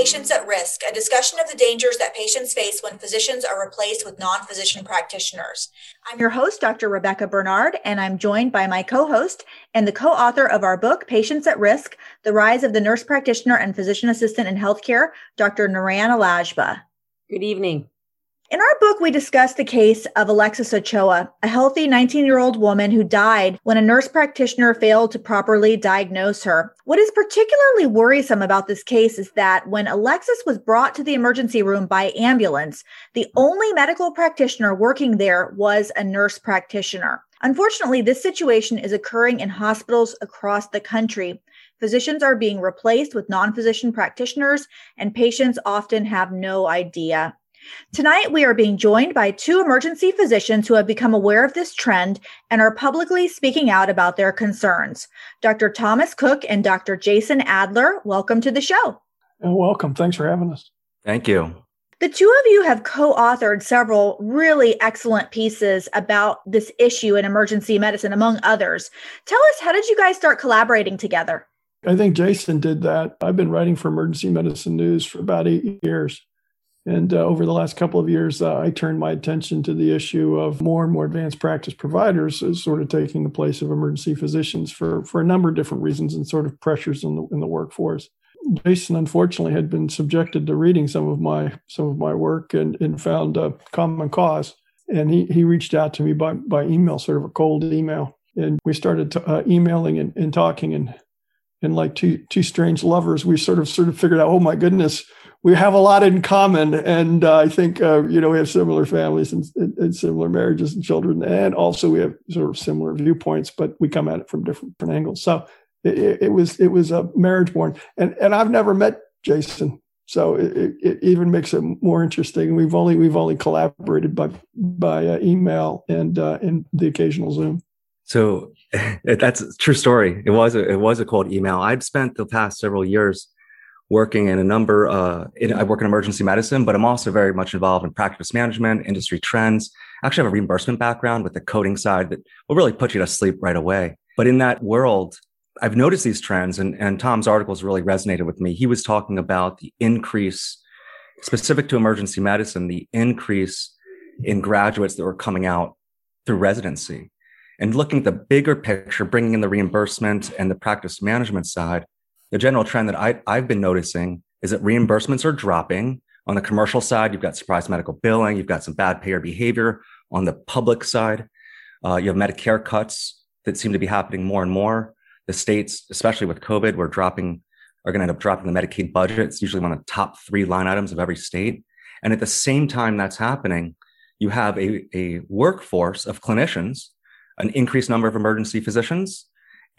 Patients at Risk, a discussion of the dangers that patients face when physicians are replaced with non physician practitioners. I'm your host, Dr. Rebecca Bernard, and I'm joined by my co host and the co author of our book, Patients at Risk The Rise of the Nurse Practitioner and Physician Assistant in Healthcare, Dr. Niran Al-Agba. Good evening. In our book, we discuss the case of Alexis Ochoa, a healthy 19 year old woman who died when a nurse practitioner failed to properly diagnose her. What is particularly worrisome about this case is that when Alexis was brought to the emergency room by ambulance, the only medical practitioner working there was a nurse practitioner. Unfortunately, this situation is occurring in hospitals across the country. Physicians are being replaced with non physician practitioners, and patients often have no idea. Tonight, we are being joined by two emergency physicians who have become aware of this trend and are publicly speaking out about their concerns. Dr. Thomas Cook and Dr. Jason Adler, welcome to the show. And welcome. Thanks for having us. Thank you. The two of you have co authored several really excellent pieces about this issue in emergency medicine, among others. Tell us, how did you guys start collaborating together? I think Jason did that. I've been writing for Emergency Medicine News for about eight years. And uh, over the last couple of years, uh, I turned my attention to the issue of more and more advanced practice providers sort of taking the place of emergency physicians for, for a number of different reasons and sort of pressures in the, in the workforce. Jason, unfortunately, had been subjected to reading some of my some of my work and, and found a common cause. And he, he reached out to me by, by email, sort of a cold email. And we started to, uh, emailing and, and talking and and like two two strange lovers, we sort of sort of figured out, oh my goodness, we have a lot in common, and uh, I think uh, you know we have similar families and, and, similar marriages and children, and also we have sort of similar viewpoints, but we come at it from different, different angles. So it, it, was it was a marriage born, and and I've never met Jason, so it, it even makes it more interesting. We've only we've only collaborated by by uh, email and uh, and the occasional Zoom. So that's a true story. It was a, it was a cold email. I've spent the past several years working in a number, uh, in, I work in emergency medicine, but I'm also very much involved in practice management, industry trends. I actually have a reimbursement background with the coding side that will really put you to sleep right away. But in that world, I've noticed these trends and, and Tom's articles really resonated with me. He was talking about the increase specific to emergency medicine, the increase in graduates that were coming out through residency and looking at the bigger picture, bringing in the reimbursement and the practice management side the general trend that I, I've been noticing is that reimbursements are dropping. On the commercial side, you've got surprise medical billing, you've got some bad payer behavior. On the public side, uh, you have Medicare cuts that seem to be happening more and more. The states, especially with COVID, we're dropping, are going to end up dropping the Medicaid budget. It's usually one of the top three line items of every state. And at the same time that's happening, you have a, a workforce of clinicians, an increased number of emergency physicians,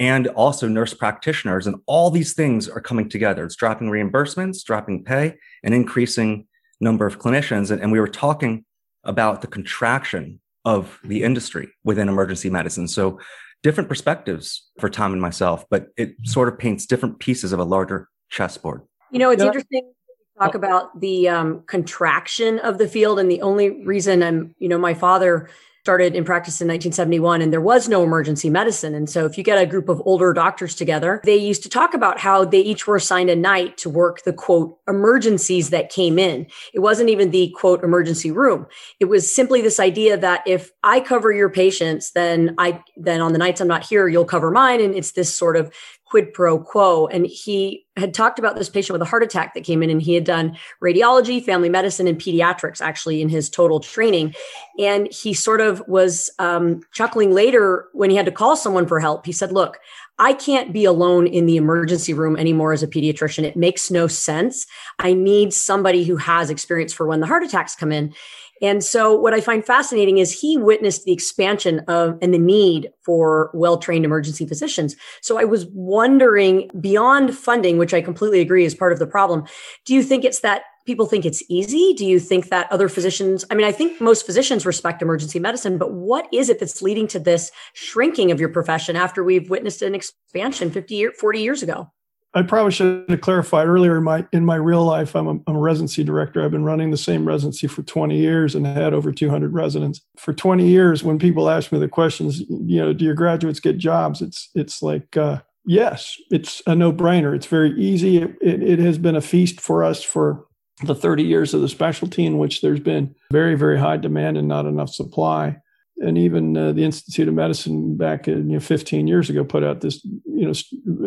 and also nurse practitioners. And all these things are coming together. It's dropping reimbursements, dropping pay, and increasing number of clinicians. And, and we were talking about the contraction of the industry within emergency medicine. So different perspectives for Tom and myself, but it sort of paints different pieces of a larger chessboard. You know, it's yeah. interesting talk about the um, contraction of the field and the only reason i'm you know my father started in practice in 1971 and there was no emergency medicine. And so if you get a group of older doctors together, they used to talk about how they each were assigned a night to work the quote emergencies that came in. It wasn't even the quote emergency room. It was simply this idea that if I cover your patients, then I, then on the nights I'm not here, you'll cover mine. And it's this sort of quid pro quo. And he had talked about this patient with a heart attack that came in, and he had done radiology, family medicine, and pediatrics actually in his total training. And he sort of was um, chuckling later when he had to call someone for help. He said, Look, I can't be alone in the emergency room anymore as a pediatrician. It makes no sense. I need somebody who has experience for when the heart attacks come in. And so what I find fascinating is he witnessed the expansion of and the need for well-trained emergency physicians. So I was wondering beyond funding, which I completely agree is part of the problem, do you think it's that people think it's easy? Do you think that other physicians, I mean, I think most physicians respect emergency medicine, but what is it that's leading to this shrinking of your profession after we've witnessed an expansion 50 year, 40 years ago? I probably should have clarified earlier in my in my real life. I'm a, I'm a residency director. I've been running the same residency for 20 years and had over 200 residents. For 20 years, when people ask me the questions, you know, do your graduates get jobs? It's it's like uh, yes, it's a no brainer. It's very easy. It, it, it, has been a feast for us for the 30 years of the specialty in which there's been very, very high demand and not enough supply. And even uh, the Institute of Medicine back in, you know, 15 years ago put out this, you know,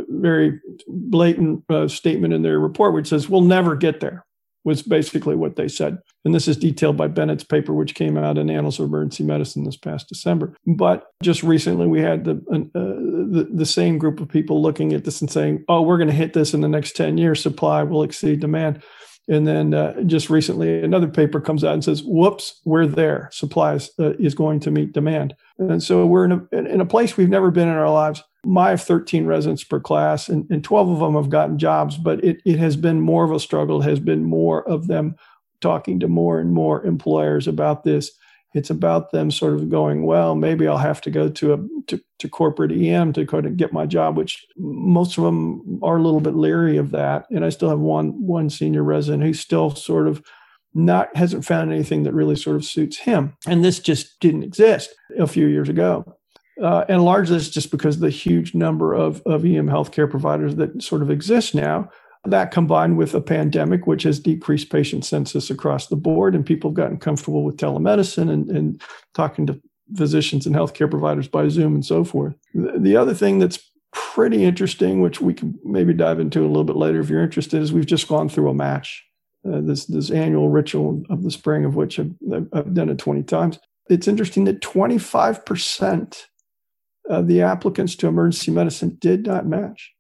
very blatant uh, statement in their report which says we'll never get there was basically what they said. And this is detailed by Bennett's paper, which came out in Annals of Emergency Medicine this past December. But just recently, we had the, uh, the, the same group of people looking at this and saying, oh, we're going to hit this in the next 10 years. Supply will exceed demand. And then uh, just recently, another paper comes out and says, "Whoops, we're there. Supply is, uh, is going to meet demand." And so we're in a in a place we've never been in our lives. My have 13 residents per class, and, and 12 of them have gotten jobs, but it, it has been more of a struggle, has been more of them talking to more and more employers about this. It's about them sort of going, well, maybe I'll have to go to a to, to corporate EM to kind of get my job, which most of them are a little bit leery of that. And I still have one one senior resident who's still sort of not hasn't found anything that really sort of suits him. And this just didn't exist a few years ago. Uh, and largely it's just because the huge number of, of EM healthcare providers that sort of exist now. That combined with a pandemic, which has decreased patient census across the board, and people have gotten comfortable with telemedicine and, and talking to physicians and healthcare providers by Zoom and so forth. The, the other thing that's pretty interesting, which we can maybe dive into a little bit later if you're interested, is we've just gone through a match. Uh, this this annual ritual of the spring, of which I've, I've done it 20 times. It's interesting that 25 percent uh, the applicants to emergency medicine did not match.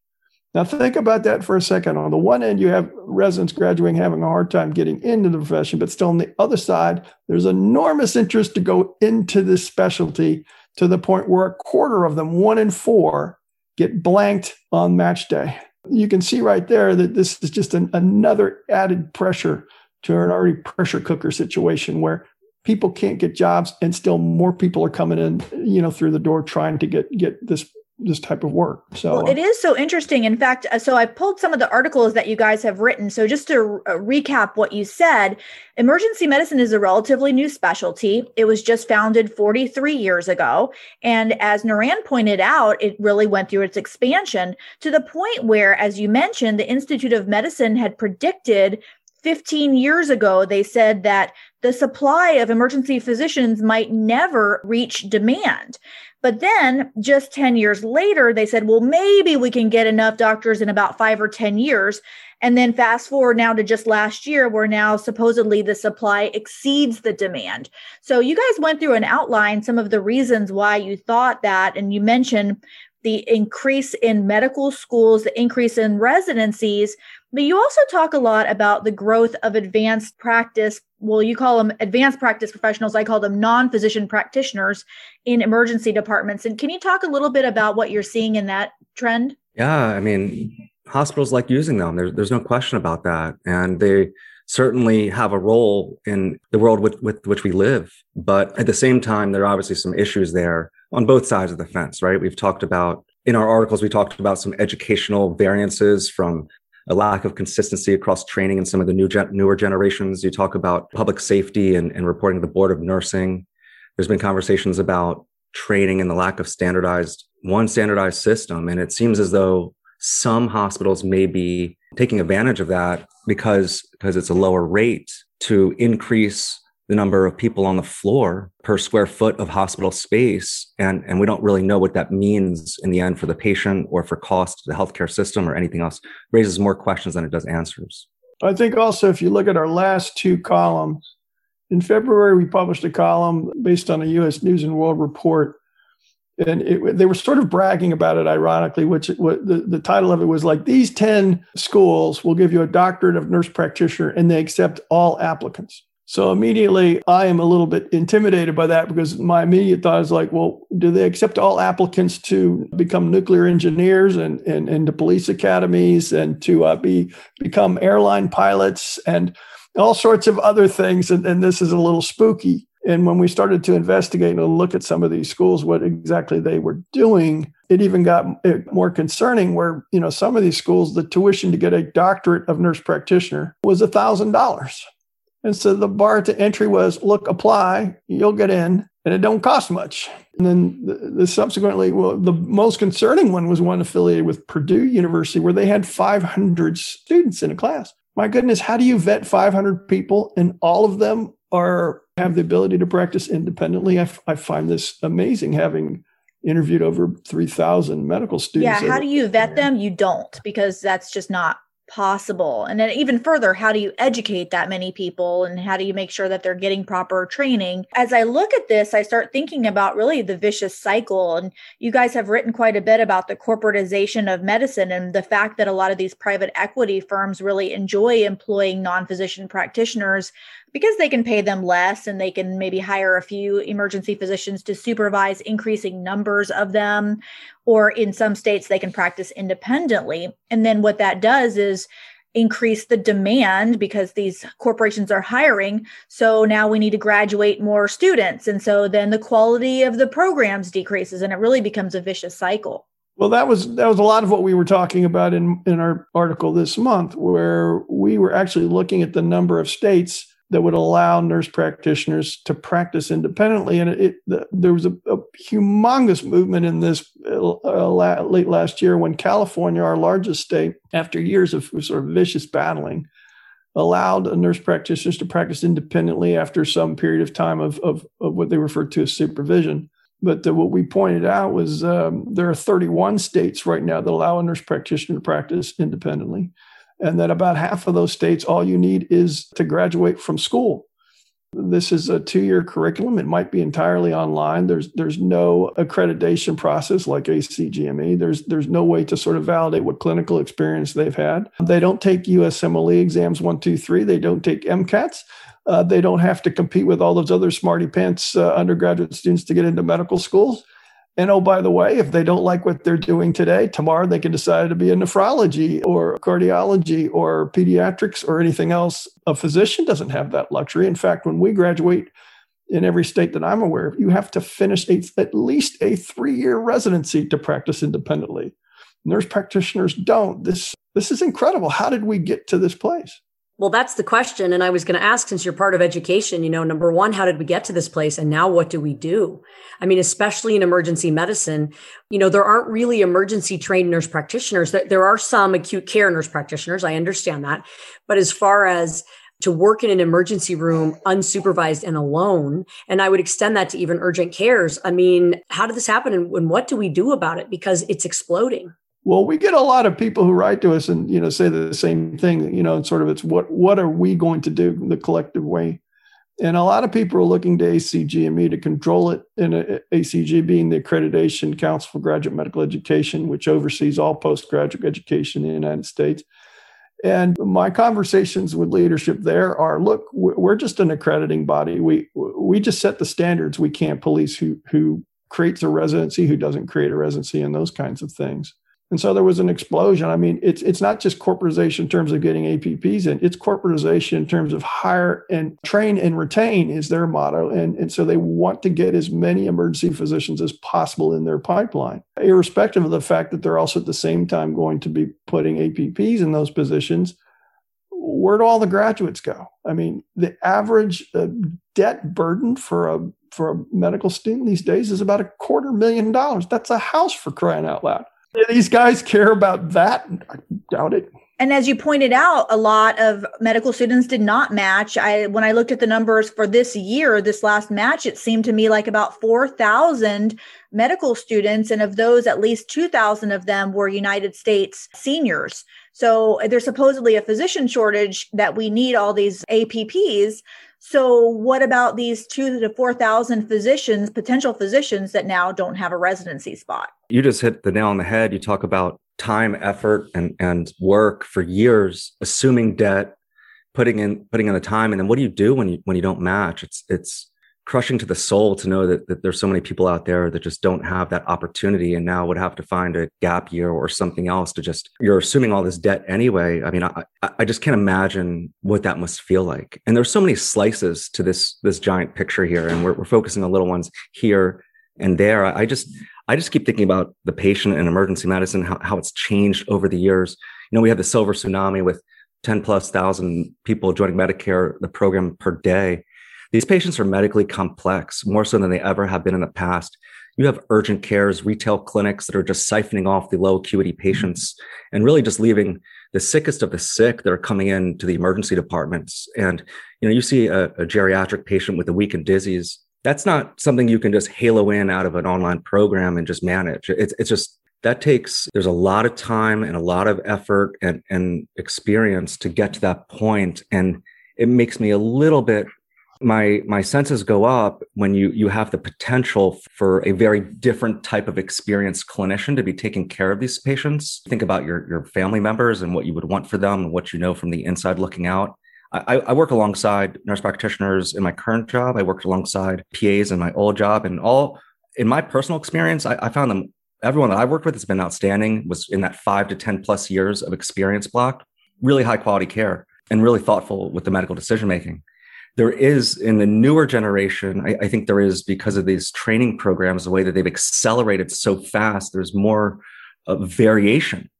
Now, think about that for a second. On the one end, you have residents graduating having a hard time getting into the profession, but still on the other side, there's enormous interest to go into this specialty to the point where a quarter of them, one in four, get blanked on match day. You can see right there that this is just an, another added pressure to an already pressure cooker situation where people can't get jobs and still more people are coming in you know through the door trying to get get this this type of work. So well, it is so interesting. In fact uh, so i pulled some of the articles that you guys have written. So just to uh, recap what you said emergency medicine is a relatively new specialty. It was just founded 43 years ago. And as Niran pointed out it really went through its expansion to the point where as you mentioned the institute of medicine had predicted 15 years ago, they said that the supply of emergency physicians might never reach demand. But then just 10 years later, they said, well, maybe we can get enough doctors in about five or 10 years. And then fast forward now to just last year, where now supposedly the supply exceeds the demand. So you guys went through and outlined some of the reasons why you thought that. And you mentioned the increase in medical schools, the increase in residencies. But you also talk a lot about the growth of advanced practice. Well, you call them advanced practice professionals. I call them non physician practitioners in emergency departments. And can you talk a little bit about what you're seeing in that trend? Yeah, I mean, hospitals like using them. There's, there's no question about that. And they, certainly have a role in the world with, with which we live. But at the same time, there are obviously some issues there on both sides of the fence, right? We've talked about in our articles, we talked about some educational variances from a lack of consistency across training in some of the new gen- newer generations. You talk about public safety and, and reporting to the board of nursing. There's been conversations about training and the lack of standardized one standardized system. And it seems as though some hospitals may be taking advantage of that because because it's a lower rate to increase the number of people on the floor per square foot of hospital space. And, and we don't really know what that means in the end for the patient or for cost to the healthcare system or anything else. It raises more questions than it does answers. I think also, if you look at our last two columns, in February, we published a column based on a US News and World Report. And it, they were sort of bragging about it, ironically, which what, the, the title of it was like, These 10 schools will give you a doctorate of nurse practitioner and they accept all applicants. So immediately I am a little bit intimidated by that because my immediate thought is like, well, do they accept all applicants to become nuclear engineers and, and, and to police academies and to uh, be become airline pilots and all sorts of other things? And, and this is a little spooky. And when we started to investigate and look at some of these schools, what exactly they were doing, it even got more concerning where, you know, some of these schools, the tuition to get a doctorate of nurse practitioner was a thousand dollars And so the bar to entry was look, apply, you'll get in, and it don't cost much. And then the, the, subsequently, well, the most concerning one was one affiliated with Purdue University, where they had 500 students in a class. My goodness, how do you vet 500 people and all of them are have the ability to practice independently? I, f- I find this amazing, having interviewed over 3,000 medical students. Yeah, how do you vet them? You don't, because that's just not possible. And then even further how do you educate that many people and how do you make sure that they're getting proper training? As i look at this i start thinking about really the vicious cycle. And you guys have written quite a bit about the corporatization of medicine and the fact that a lot of these private equity firms really enjoy employing non-physician practitioners because they can pay them less and they can maybe hire a few emergency physicians to supervise increasing numbers of them. Or in some states, they can practice independently. And then what that does is increase the demand because these corporations are hiring. So now we need to graduate more students. And so then the quality of the programs decreases and it really becomes a vicious cycle. Well, that was that was a lot of what we were talking about in in our article this month, where we were actually looking at the number of states that would allow nurse practitioners to practice independently. And it, it there was a, a, humongous movement in this uh, late last year when California, our largest state, after years of sort of vicious battling, allowed nurse practitioners to practice independently after some period of time of, of, of what they referred to as supervision. But uh, what we pointed out was um, there are 31 states right now that allow a nurse practitioner to practice independently and that about half of those states, all you need is to graduate from school. This is a two-year curriculum. It might be entirely online. There's there's no accreditation process like ACGME. There's there's no way to sort of validate what clinical experience they've had. They don't take USMLE exams one, two, three. They don't take MCATs. Uh, they don't have to compete with all those other smarty pants uh, undergraduate students to get into medical schools. And oh, by the way, if they don't like what they're doing today, tomorrow they can decide to be a nephrology or cardiology or pediatrics or anything else. A physician doesn't have that luxury. In fact, when we graduate in every state that I'm aware of, you have to finish a, at least a three year residency to practice independently. Nurse practitioners don't. This, this is incredible. How did we get to this place? Well, that's the question. And I was going to ask, since you're part of education, you know, number one, how did we get to this place? And now what do we do? I mean, especially in emergency medicine, you know, there aren't really emergency trained nurse practitioners. There are some acute care nurse practitioners. I understand that. But as far as to work in an emergency room unsupervised and alone, and I would extend that to even urgent cares. I mean, how did this happen and, what do we do about it? Because it's exploding. Well, we get a lot of people who write to us and you know say the same thing. You know, and sort of it's what what are we going to do in the collective way? And a lot of people are looking to ACGME to control it. And uh, uh, ACG being the Accreditation Council for Graduate Medical Education, which oversees all postgraduate education in the United States. And my conversations with leadership there are: look, we're just an accrediting body. We we just set the standards. We can't police who who creates a residency, who doesn't create a residency, and those kinds of things. And so there was an explosion. I mean, it's it's not just corporatization in terms of getting APPs in, it's corporatization in terms of hire and train and retain is their motto. And, and so they want to get as many emergency physicians as possible in their pipeline, irrespective of the fact that they're also at the same time going to be putting APPs in those positions. Where do all the graduates go? I mean, the average uh, debt burden for a for a medical student these days is about a quarter million dollars. That's a house for crying out loud. Do these guys care about that? I doubt it. And as you pointed out, a lot of medical students did not match. I when I looked at the numbers for this year, this last match, it seemed to me like about 4,000 medical students and of those at least 2,000 of them were United States seniors. So there's supposedly a physician shortage that we need all these APPs. So what about these 2 to 4,000 physicians, potential physicians that now don't have a residency spot? you just hit the nail on the head. You talk about time, effort, and and work for years, assuming debt, putting in putting in the time, and then what do you do when you when you don't match? It's it's crushing to the soul to know that, that there's so many people out there that just don't have that opportunity and now would have to find a gap year or something else to just you're assuming all this debt anyway i mean i i just can't imagine what that must feel like and there's so many slices to this this giant picture here and we're, we're focusing on little ones here and there i just I just keep thinking about the patient and emergency medicine, how, how it's changed over the years. You know, we had the silver tsunami with 10 plus thousand people joining Medicare, the program per day. These patients are medically complex, more so than they ever have been in the past. You have urgent cares, retail clinics that are just siphoning off the low acuity patients and really just leaving the sickest of the sick that are coming in to the emergency departments. And, you know, you see a, a geriatric patient with a weakened disease. That's not something you can just halo in out of an online program and just manage. It's, it's just that takes there's a lot of time and a lot of effort and, and experience to get to that point and it makes me a little bit my my senses go up when you you have the potential for a very different type of experienced clinician to be taking care of these patients think about your your family members and what you would want for them and what you know from the inside looking out I, I work alongside nurse practitioners in my current job. I worked alongside PAs in my old job, and all in my personal experience, I, I found them everyone that I've worked with has been outstanding, was in that five to 10 plus years of experience block, really high quality care and really thoughtful with the medical decision making. There is in the newer generation, I, I think there is because of these training programs, the way that they've accelerated so fast, there's more uh, variation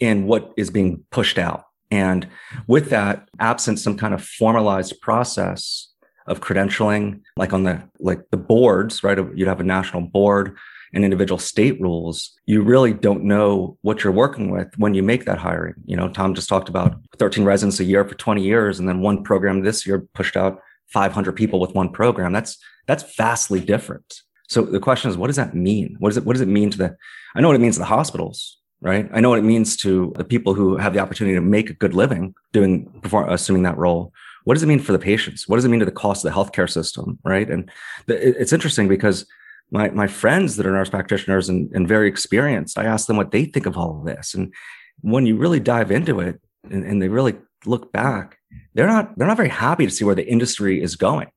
in what is being pushed out. And with that, absent some kind of formalized process of credentialing, like on the like the boards, right? You'd have a national board and individual state rules, you really don't know what you're working with when you make that hiring. You know, Tom just talked about 13 residents a year for 20 years, and then one program this year pushed out 500 people with one program. That's that's vastly different. So the question is, what does that mean? What does it what does it mean to the? I know what it means to the hospitals, right? I know what it means to the people who have the opportunity to make a good living doing perform, assuming that role. What does it mean for the patients? What does it mean to the cost of the healthcare system, right? And it's interesting because my my friends that are nurse practitioners and, and very experienced, I ask them what they think of all of this. And when you really dive into it and, and they really look back, they're not they're not very happy to see where the industry is going.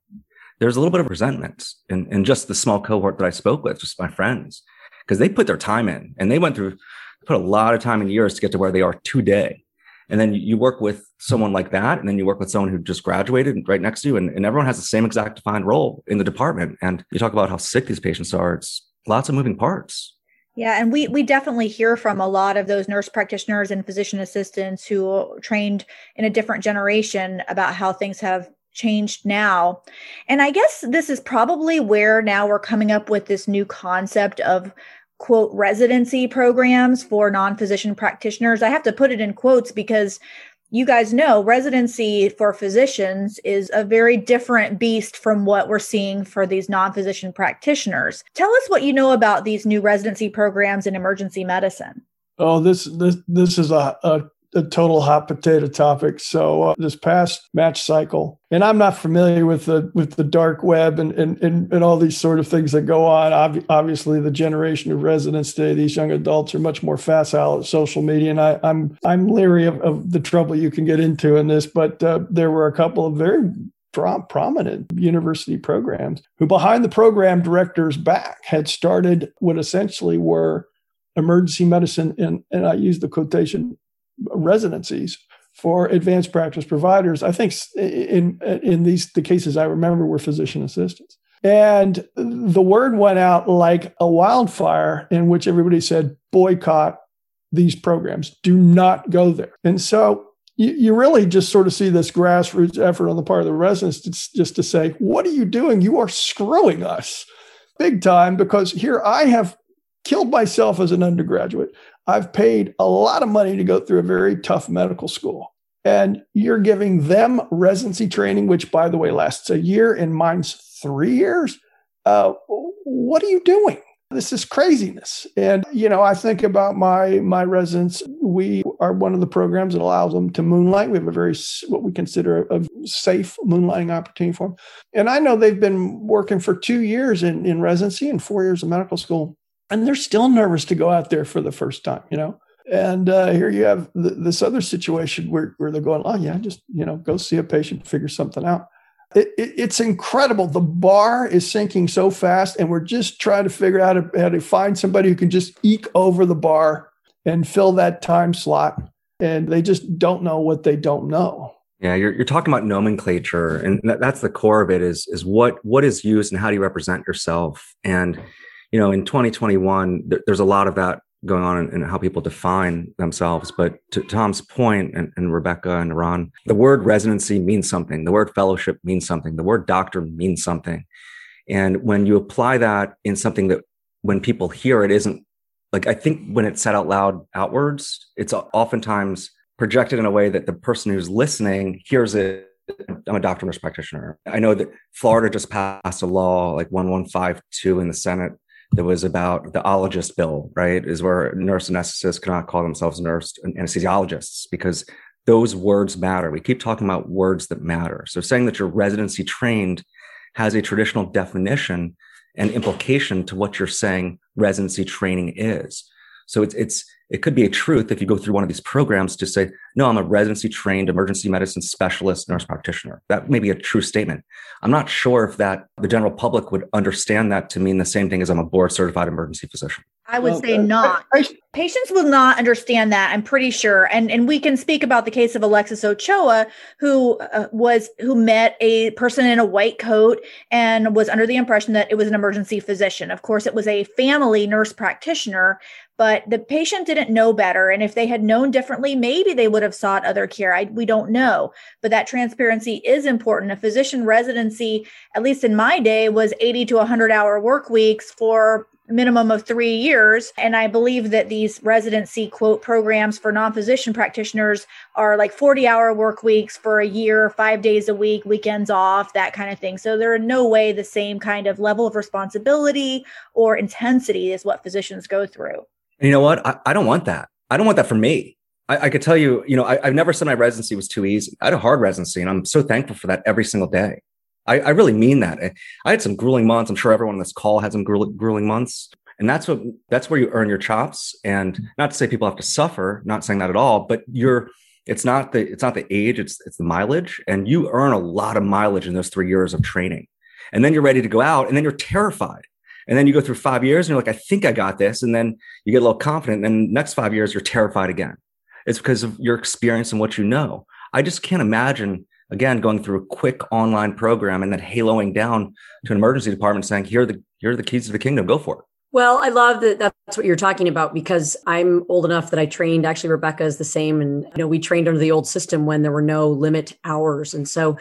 There's a little bit of resentment in, in just the small cohort that I spoke with, just my friends, because they put their time in and they went through put a lot of time and years to get to where they are today and then you work with someone like that and then you work with someone who just graduated right next to you and, and everyone has the same exact defined role in the department. And you talk about how sick these patients are. It's lots of moving parts. Yeah, and we we definitely hear from a lot of those nurse practitioners and physician assistants who trained in a different generation about how things have changed now. And I guess this is probably where now we're coming up with this new concept of quote residency programs for non-physician practitioners. I have to put it in quotes because you guys know residency for physicians is a very different beast from what we're seeing for these non-physician practitioners. Tell us what you know about these new residency programs in emergency medicine. Oh, this this this is a, a a total hot potato topic. So uh, this past match cycle, and I'm not familiar with the with the dark web and and and, and all these sort of things that go on. Ob- obviously, the generation of residents today, these young adults are much more facile at social media, and I, I'm I'm leery of, of the trouble you can get into in this. But uh, there were a couple of very prominent university programs who behind the program director's back had started what essentially were emergency medicine and, and I use the quotation residencies for advanced practice providers. I think in in these the cases I remember were physician assistants. And the word went out like a wildfire in which everybody said boycott these programs. Do not go there. And so you, you really just sort of see this grassroots effort on the part of the residents to, just to say, what are you doing? You are screwing us big time because here I have killed myself as an undergraduate. I've paid a lot of money to go through a very tough medical school. And you're giving them residency training, which, by the way, lasts a year and mine's three years. Uh, what are you doing? This is craziness. And, you know, I think about my my residents. We are one of the programs that allows them to moonlight. We have a very, what we consider a, safe moonlighting opportunity for them. And I know they've been working for two years in, in residency and four years of medical school and they're still nervous to go out there for the first time, you know. And uh, here you have th- this other situation where, where they're going, oh yeah, just you know, go see a patient, figure something out. It, it, it's incredible. The bar is sinking so fast, and we're just trying to figure out how to, how to find somebody who can just eke over the bar and fill that time slot. And they just don't know what they don't know. Yeah, you're, you're talking about nomenclature, and that's the core of it. Is is what what is used and how do you represent yourself? And you know, in 2021, th- there's a lot of that going on and how people define themselves. But to Tom's point, and, and Rebecca and Ron, the word residency means something. The word fellowship means something. The word doctor means something. And when you apply that in something that when people hear it isn't like I think when it's said out loud outwards, it's oftentimes projected in a way that the person who's listening hears it. I'm a doctor nurse practitioner. I know that Florida just passed a law like 1152 in the Senate that was about the ologist bill, right? Is where nurse anesthetists cannot call themselves nurse anesthesiologists because those words matter. We keep talking about words that matter. So saying that you're residency trained has a traditional definition and implication to what you're saying residency training is. So it's it's it could be a truth if you go through one of these programs to say, no, I'm a residency trained emergency medicine specialist nurse practitioner. That may be a true statement. I'm not sure if that the general public would understand that to mean the same thing as I'm a board certified emergency physician. I would well, say uh, not. I, Patients will not understand that. I'm pretty sure, and and we can speak about the case of Alexis Ochoa, who uh, was who met a person in a white coat and was under the impression that it was an emergency physician. Of course, it was a family nurse practitioner, but the patient didn't know better, and if they had known differently, maybe they would have sought other care. I, we don't know, but that transparency is important. A physician residency, at least in my day, was 80 to 100 hour work weeks for minimum of three years. And I believe that these residency quote programs for non physician practitioners are like 40 hour work weeks for a year, five days a week, weekends off, that kind of thing. So there are no way the same kind of level of responsibility or intensity is what physicians go through. You know what? I, I don't want that. I don't want that for me. I, I could tell you, you know, I, have never said my residency was too easy. I had a hard residency, and I'm so thankful for that every single day. I, I really mean that. I had some grueling months. I'm sure everyone on this call had some grueling months. And that's what that's where you earn your chops. And not to say people have to suffer, not saying that at all, but you're it's not the it's not the age, it's it's the mileage. And you earn a lot of mileage in those three years of training. And then you're ready to go out, and then you're terrified. And then you go through five years and you're like, I think I got this. And then you get a little confident. And then next five years, you're terrified again. It's because of your experience and what you know. I just can't imagine again going through a quick online program and then haloing down to an emergency department saying here are the here are the keys to the kingdom. Go for it. Well i love that that's what you're talking about because i'm old enough that i trained. Actually rebecca is the same. And you know we trained under the old system when there were no limit hours. And so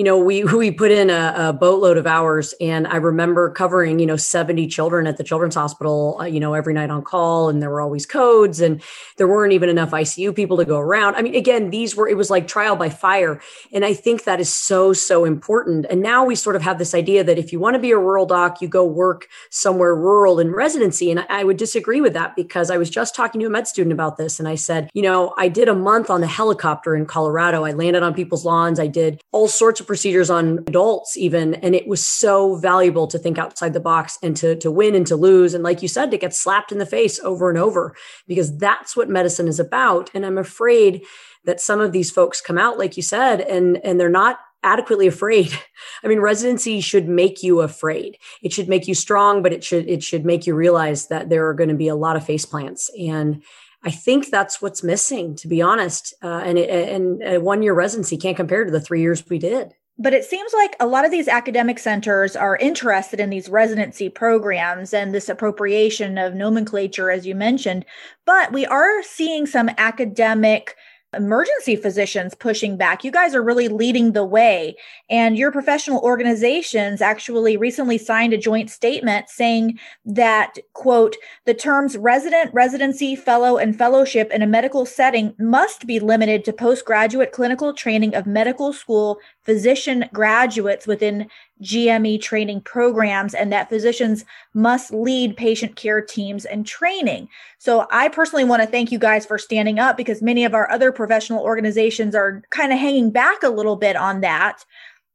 you know, we we put in a, a, boatload of hours, and I remember covering, you know, seventy children at the children's hospital, uh, you know, every night on call, and there were always codes, and there weren't even enough ICU people to go around. I mean, again, these were it was like trial by fire, and I think that is so so important. And now we sort of have this idea that if you want to be a rural doc, you go work somewhere rural in residency, and I, I would disagree with that because I was just talking to a med student about this, and I said, you know, I did a month on the helicopter in Colorado. I landed on people's lawns. I did all sorts of procedures on adults even and it was so valuable to think outside the box and to to win and to lose and like you said to get slapped in the face over and over because that's what medicine is about and i'm afraid that some of these folks come out like you said and and they're not adequately afraid. I mean, residency should make you afraid. It should make you strong, but it should it should make you realize that there are going to be a lot of face plants. And I think that's what's missing, to be honest. Uh, and it, and a one year residency can't compare to the three years we did. But it seems like a lot of these academic centers are interested in these residency programs and this appropriation of nomenclature, as you mentioned. But we are seeing some academic emergency physicians pushing back. You guys are really leading the way. And your professional organizations actually recently signed a joint statement saying that, quote, the terms resident, residency, fellow, and fellowship in a medical setting must be limited to postgraduate clinical training of medical school physician graduates within GME training programs and that physicians must lead patient care teams and training. So I personally want to thank you guys for standing up because many of our other professional organizations are kind of hanging back a little bit on that.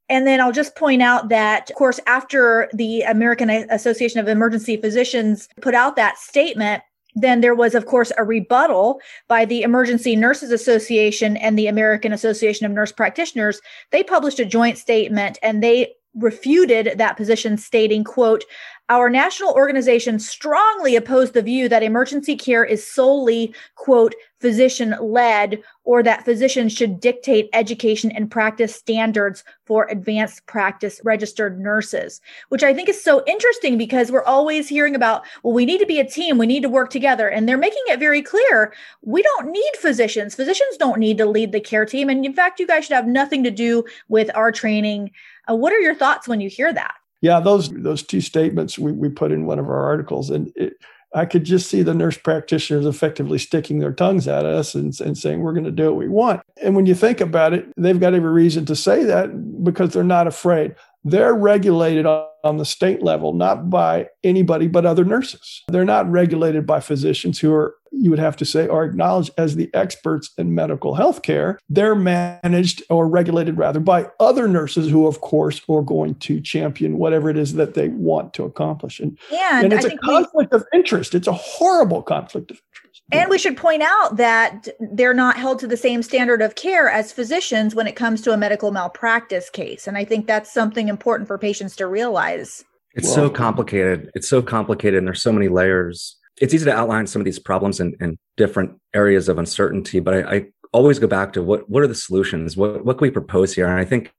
And then I'll just point out that, of course, after the American Association of Emergency Physicians put out that statement, then there was, of course, a rebuttal by the Emergency Nurses Association and the American Association of Nurse Practitioners. They published a joint statement and they refuted that position stating quote Our national organization strongly opposed the view that emergency care is solely, quote, physician led or that physicians should dictate education and practice standards for advanced practice registered nurses, which I think is so interesting because we're always hearing about, well, we need to be a team, we need to work together. And they're making it very clear we don't need physicians. Physicians don't need to lead the care team. And in fact, you guys should have nothing to do with our training. Uh, what are your thoughts when you hear that? Yeah, those those two statements we, we put in one of our articles, and it, I could just see the nurse practitioners effectively sticking their tongues at us and, and saying, we're going to do what we want. And when you think about it, they've got every reason to say that because they're not afraid. They're regulated on the state level, not by anybody but other nurses. They're not regulated by physicians who are you would have to say, are acknowledged as the experts in medical health care. They're managed or regulated rather by other nurses who, of course, are going to champion whatever it is that they want to accomplish. And, and, and it's a conflict we, of interest. It's a horrible conflict of interest. And we should point out that they're not held to the same standard of care as physicians when it comes to a medical malpractice case. And I think that's something important for patients to realize. It's well, so complicated. It's so complicated, and there's so many layers it's easy to outline some of these problems in different areas of uncertainty, but I, I, always go back to what what are the solutions? What what can we propose here? And I think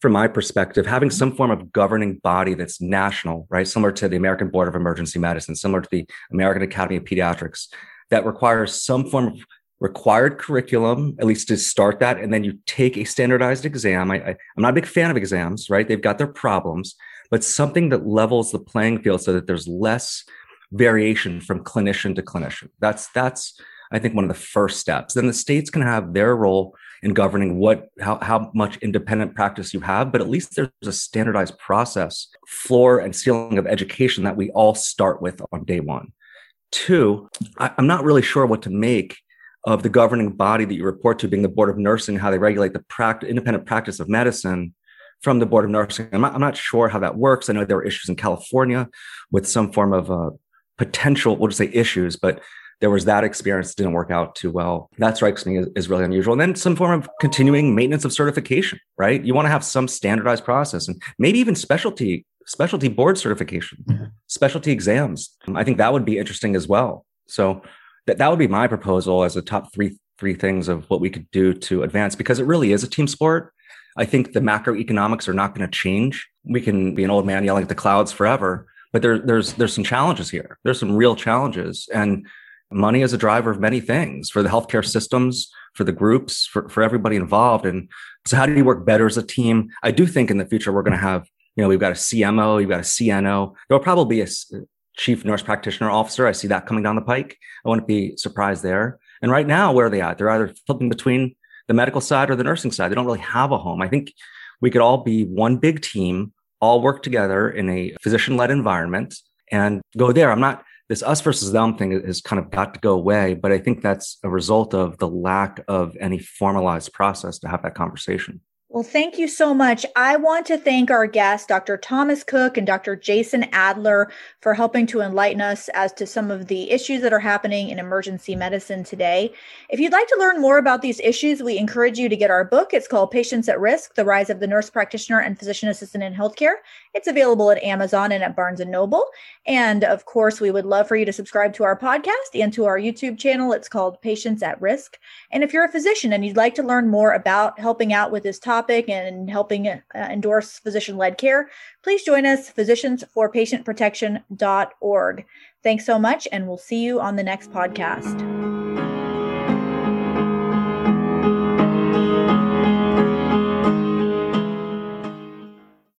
from my perspective, having some form of governing body that's national, right, similar to the American Board of Emergency Medicine, similar to the American Academy of Pediatrics, that requires some form of required curriculum, at least to start that, and then you take a standardized exam. I, I, I'm not a big fan of exams, right? They've got their problems, but something that levels the playing field so that there's less variation from clinician to clinician. That's that's I think one of the first steps. Then the states can have their role in governing what how, how much independent practice you have, but at least there's a standardized process, floor and ceiling of education that we all start with on day one. Two, I, I'm not really sure what to make of the governing body that you report to being the board of nursing, how they regulate the pract- independent practice of medicine from the board of nursing. I'm not, I'm not, sure how that works. I know there were issues in California with some form of uh, potential, we'll just say issues, but there was that experience that didn't work out too well. That strikes me as, as, really unusual. And then some form of continuing maintenance of certification, right? You want to have some standardized process and maybe even specialty specialty board certification, mm-hmm. specialty exams. I think that would be interesting as well. So that, that would be my proposal as a top three three things of what we could do to advance because it really is a team sport. I think the macroeconomics are not going to change. We can be an old man yelling at the clouds forever, but there, there's there's some challenges here. There's some real challenges, and money is a driver of many things for the healthcare systems, for the groups, for for everybody involved. And so, how do you work better as a team? I do think in the future we're going to have, you know, we've got a CMO, you've got a CNO. There will probably be a chief nurse practitioner officer. I see that coming down the pike. I wouldn't be surprised there. And right now, where are they at? They're either flipping between the medical side or the nursing side. They don't really have a home. I think we could all be one big team all work together in a physician led environment and go there. I'm not, this us versus them thing has kind of got to go away, but I think that's a result of the lack of any formalized process to have that conversation. Well, thank you so much. I want to thank our guests, Dr. Thomas Cook and Dr. Jason Adler, for helping to enlighten us as to some of the issues that are happening in emergency medicine today. If you'd like to learn more about these issues, we encourage you to get our book. It's called Patients at Risk The Rise of the Nurse Practitioner and Physician Assistant in Healthcare. It's available at Amazon and at Barnes and Noble. And of course, we would love for you to subscribe to our podcast and to our YouTube channel. It's called Patients at Risk. And if you're a physician and you'd like to learn more about helping out with this topic, topic and helping uh, endorse physician led care, please join us, physiciansforpatientprotection.org. Thanks so much, and we'll see you on the next podcast.